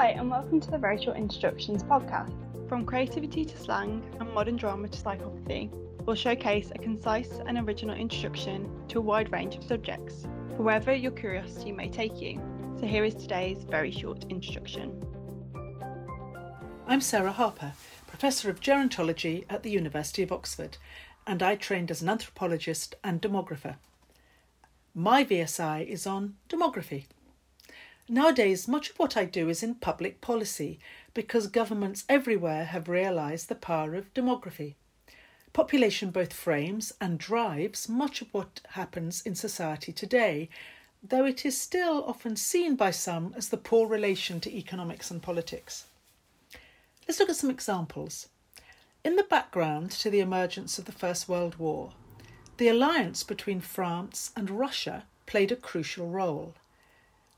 Hi, and welcome to the Very Short Introductions podcast. From creativity to slang and modern drama to psychopathy, we'll showcase a concise and original introduction to a wide range of subjects, for wherever your curiosity may take you. So, here is today's very short introduction. I'm Sarah Harper, Professor of Gerontology at the University of Oxford, and I trained as an anthropologist and demographer. My VSI is on demography. Nowadays, much of what I do is in public policy because governments everywhere have realised the power of demography. Population both frames and drives much of what happens in society today, though it is still often seen by some as the poor relation to economics and politics. Let's look at some examples. In the background to the emergence of the First World War, the alliance between France and Russia played a crucial role.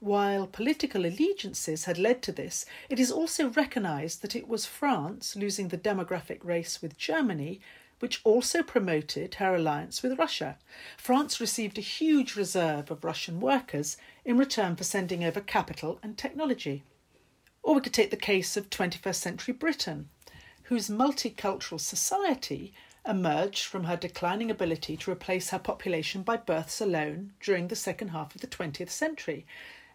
While political allegiances had led to this, it is also recognised that it was France losing the demographic race with Germany which also promoted her alliance with Russia. France received a huge reserve of Russian workers in return for sending over capital and technology. Or we could take the case of 21st century Britain, whose multicultural society emerged from her declining ability to replace her population by births alone during the second half of the 20th century,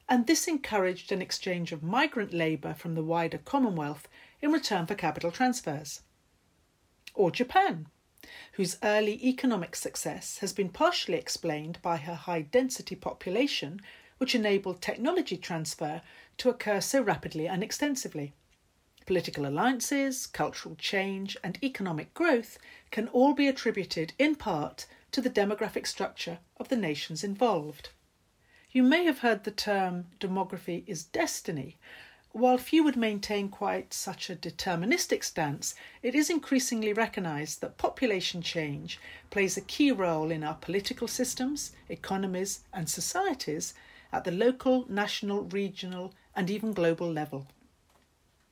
and this encouraged an exchange of migrant labour from the wider Commonwealth in return for capital transfers. Or Japan, whose early economic success has been partially explained by her high density population, which enabled technology transfer to occur so rapidly and extensively. Political alliances, cultural change, and economic growth can all be attributed in part to the demographic structure of the nations involved. You may have heard the term demography is destiny. While few would maintain quite such a deterministic stance, it is increasingly recognised that population change plays a key role in our political systems, economies, and societies at the local, national, regional, and even global level.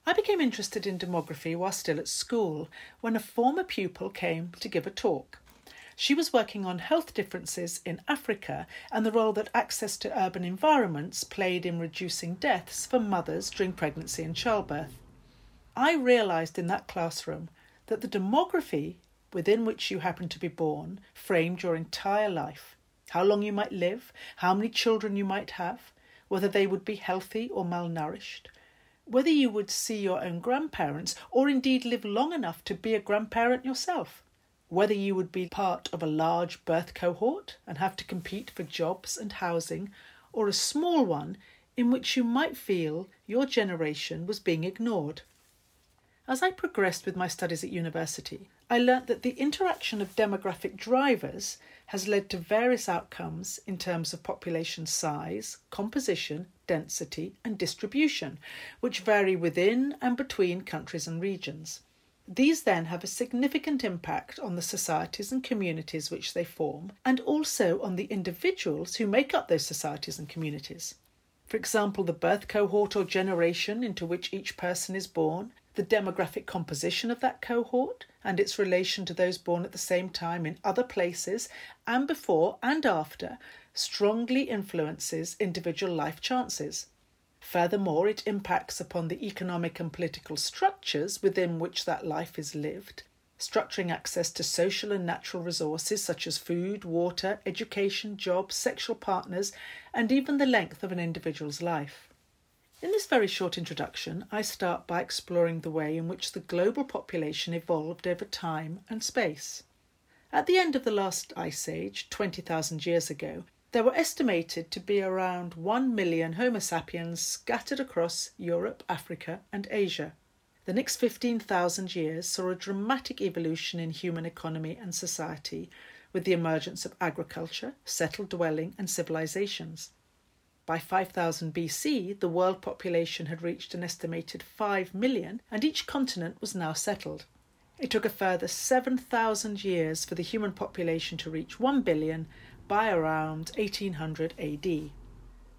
I became interested in demography while still at school when a former pupil came to give a talk. She was working on health differences in Africa and the role that access to urban environments played in reducing deaths for mothers during pregnancy and childbirth. I realised in that classroom that the demography within which you happen to be born framed your entire life. How long you might live, how many children you might have, whether they would be healthy or malnourished, whether you would see your own grandparents or indeed live long enough to be a grandparent yourself whether you would be part of a large birth cohort and have to compete for jobs and housing, or a small one in which you might feel your generation was being ignored. As I progressed with my studies at university, I learnt that the interaction of demographic drivers has led to various outcomes in terms of population size, composition, density, and distribution, which vary within and between countries and regions. These then have a significant impact on the societies and communities which they form, and also on the individuals who make up those societies and communities. For example, the birth cohort or generation into which each person is born, the demographic composition of that cohort, and its relation to those born at the same time in other places and before and after, strongly influences individual life chances. Furthermore, it impacts upon the economic and political structures within which that life is lived, structuring access to social and natural resources such as food, water, education, jobs, sexual partners, and even the length of an individual's life. In this very short introduction, I start by exploring the way in which the global population evolved over time and space. At the end of the last ice age, 20,000 years ago, there were estimated to be around 1 million Homo sapiens scattered across Europe, Africa, and Asia. The next 15,000 years saw a dramatic evolution in human economy and society with the emergence of agriculture, settled dwelling, and civilizations. By 5000 BC, the world population had reached an estimated 5 million, and each continent was now settled. It took a further 7,000 years for the human population to reach 1 billion by around 1800 AD.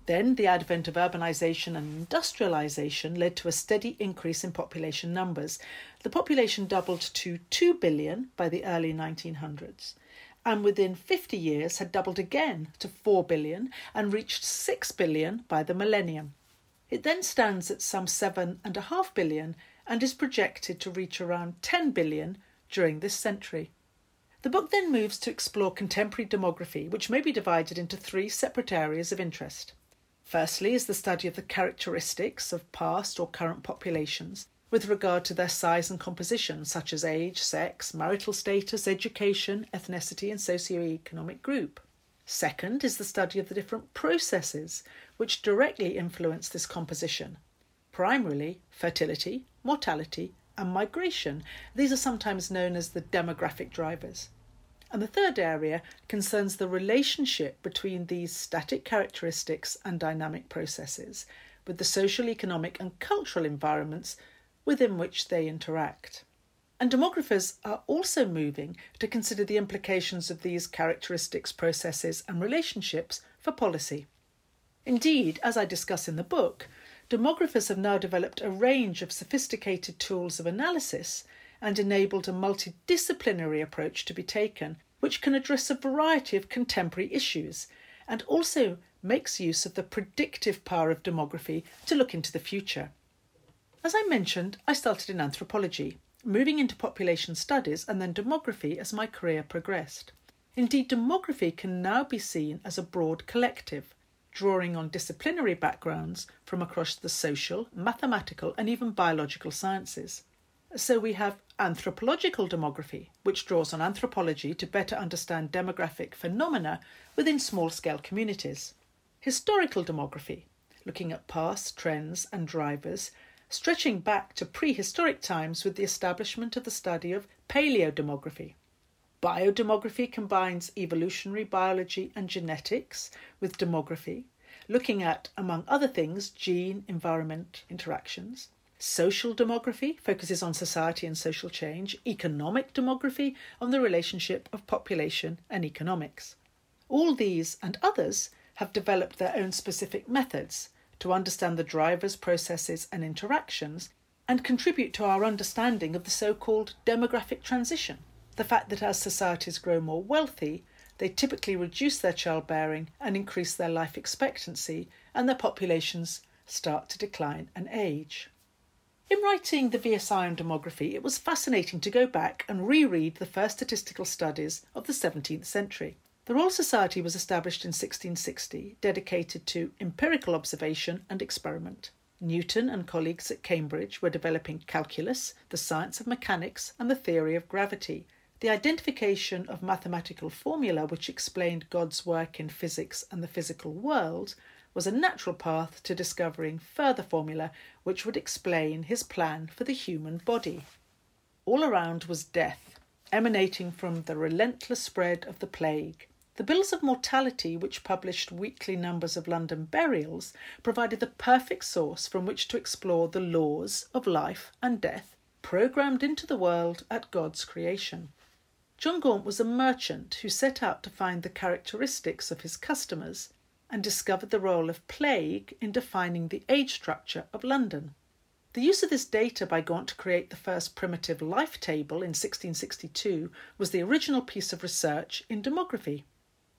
Then the advent of urbanisation and industrialisation led to a steady increase in population numbers. The population doubled to 2 billion by the early 1900s, and within 50 years had doubled again to 4 billion and reached 6 billion by the millennium. It then stands at some 7.5 billion and is projected to reach around 10 billion during this century. The book then moves to explore contemporary demography, which may be divided into three separate areas of interest. Firstly, is the study of the characteristics of past or current populations with regard to their size and composition, such as age, sex, marital status, education, ethnicity, and socio-economic group. Second is the study of the different processes which directly influence this composition, primarily fertility, mortality, and migration. These are sometimes known as the demographic drivers. And the third area concerns the relationship between these static characteristics and dynamic processes with the social, economic, and cultural environments within which they interact. And demographers are also moving to consider the implications of these characteristics, processes, and relationships for policy. Indeed, as I discuss in the book, demographers have now developed a range of sophisticated tools of analysis and enabled a multidisciplinary approach to be taken, which can address a variety of contemporary issues and also makes use of the predictive power of demography to look into the future. As I mentioned, I started in anthropology, moving into population studies and then demography as my career progressed. Indeed, demography can now be seen as a broad collective, drawing on disciplinary backgrounds from across the social, mathematical, and even biological sciences. So we have anthropological demography, which draws on anthropology to better understand demographic phenomena within small scale communities. Historical demography, looking at past trends and drivers stretching back to prehistoric times with the establishment of the study of paleodemography. Biodemography combines evolutionary biology and genetics with demography, looking at, among other things, gene environment interactions. Social demography focuses on society and social change, economic demography on the relationship of population and economics. All these and others have developed their own specific methods to understand the drivers, processes, and interactions, and contribute to our understanding of the so called demographic transition. The fact that as societies grow more wealthy, they typically reduce their childbearing and increase their life expectancy, and their populations start to decline and age. In writing the VSI on demography, it was fascinating to go back and reread the first statistical studies of the 17th century. The Royal Society was established in 1660, dedicated to empirical observation and experiment. Newton and colleagues at Cambridge were developing calculus, the science of mechanics, and the theory of gravity. The identification of mathematical formula which explained God's work in physics and the physical world was a natural path to discovering further formula which would explain his plan for the human body. All around was death, emanating from the relentless spread of the plague. The Bills of Mortality, which published weekly numbers of London burials, provided the perfect source from which to explore the laws of life and death programmed into the world at God's creation. John Graunt was a merchant who set out to find the characteristics of his customers and discovered the role of plague in defining the age structure of London. The use of this data by Graunt to create the first primitive life table in 1662 was the original piece of research in demography.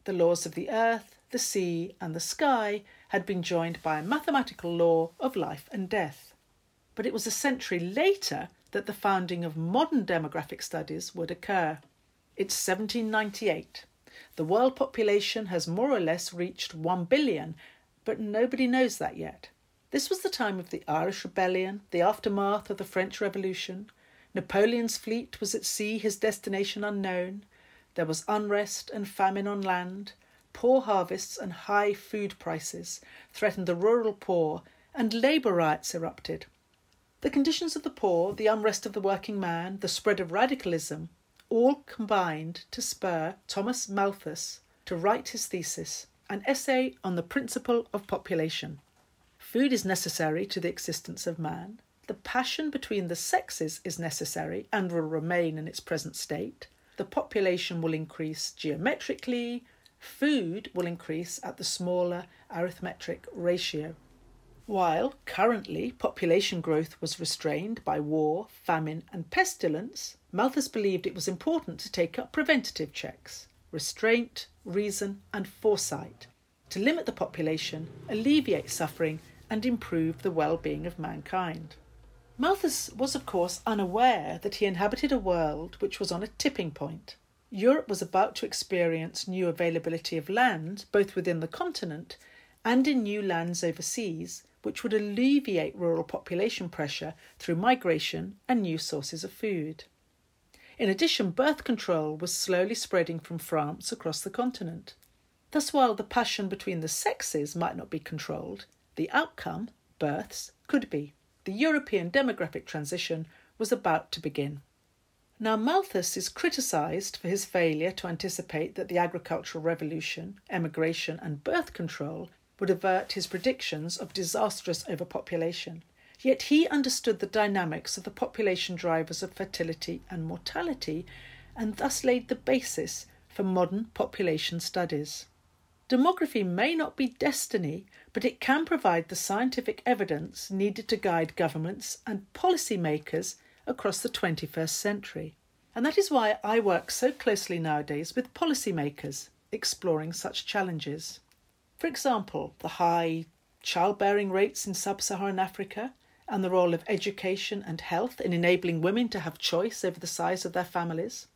The laws of the earth, the sea, and the sky had been joined by a mathematical law of life and death. But it was a century later that the founding of modern demographic studies would occur. It's 1798. The world population has more or less reached 1 billion, but nobody knows that yet. This was the time of the Irish Rebellion, the aftermath of the French Revolution. Napoleon's fleet was at sea, his destination unknown. There was unrest and famine on land. Poor harvests and high food prices threatened the rural poor, and labour riots erupted. The conditions of the poor, the unrest of the working man, the spread of radicalism, all combined to spur Thomas Malthus to write his thesis, an essay on the principle of population. Food is necessary to the existence of man. The passion between the sexes is necessary and will remain in its present state the population will increase geometrically, food will increase at the smaller arithmetic ratio. While currently population growth was restrained by war, famine, and pestilence, Malthus believed it was important to take up preventative checks, restraint, reason, and foresight to limit the population, alleviate suffering, and improve the well being of mankind. Malthus was, of course, unaware that he inhabited a world which was on a tipping point. Europe was about to experience new availability of land, both within the continent and in new lands overseas, which would alleviate rural population pressure through migration and new sources of food. In addition, birth control was slowly spreading from France across the continent. Thus, while the passion between the sexes might not be controlled, the outcome, births, could be. The European demographic transition was about to begin. Now, Malthus is criticised for his failure to anticipate that the agricultural revolution, emigration, and birth control would avert his predictions of disastrous overpopulation. Yet he understood the dynamics of the population drivers of fertility and mortality and thus laid the basis for modern population studies. Demography may not be destiny, but it can provide the scientific evidence needed to guide governments and policymakers across the 21st century. And that is why I work so closely nowadays with policymakers exploring such challenges. For example, the high childbearing rates in sub Saharan Africa, and the role of education and health in enabling women to have choice over the size of their families,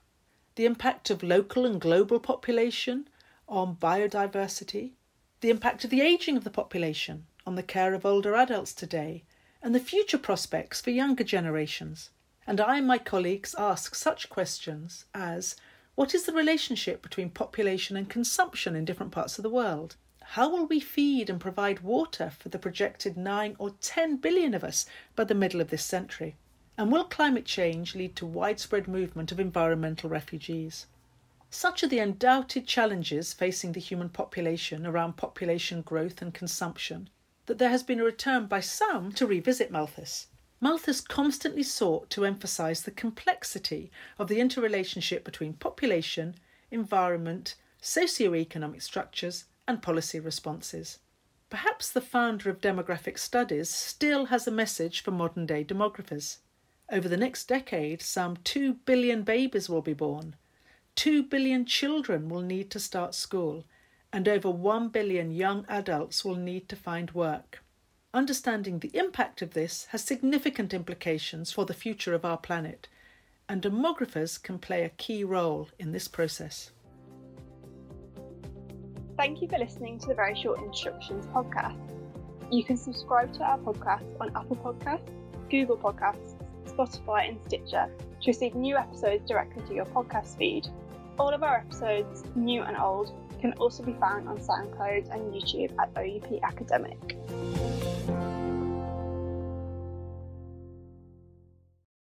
the impact of local and global population on biodiversity, the impact of the ageing of the population on the care of older adults today, and the future prospects for younger generations. And I and my colleagues ask such questions as what is the relationship between population and consumption in different parts of the world? How will we feed and provide water for the projected 9 or 10 billion of us by the middle of this century? And will climate change lead to widespread movement of environmental refugees? Such are the undoubted challenges facing the human population around population growth and consumption that there has been a return by some to revisit Malthus. Malthus constantly sought to emphasize the complexity of the interrelationship between population, environment, socio-economic structures, and policy responses. Perhaps the founder of demographic studies still has a message for modern day demographers. Over the next decade, some 2 billion babies will be born, 2 billion children will need to start school, and over 1 billion young adults will need to find work. Understanding the impact of this has significant implications for the future of our planet, and demographers can play a key role in this process. Thank you for listening to the Very Short Introductions podcast. You can subscribe to our podcast on Apple Podcasts, Google Podcasts, Spotify, and Stitcher to receive new episodes directly to your podcast feed. All of our episodes, new and old, can also be found on SoundCloud and YouTube at OUP Academic.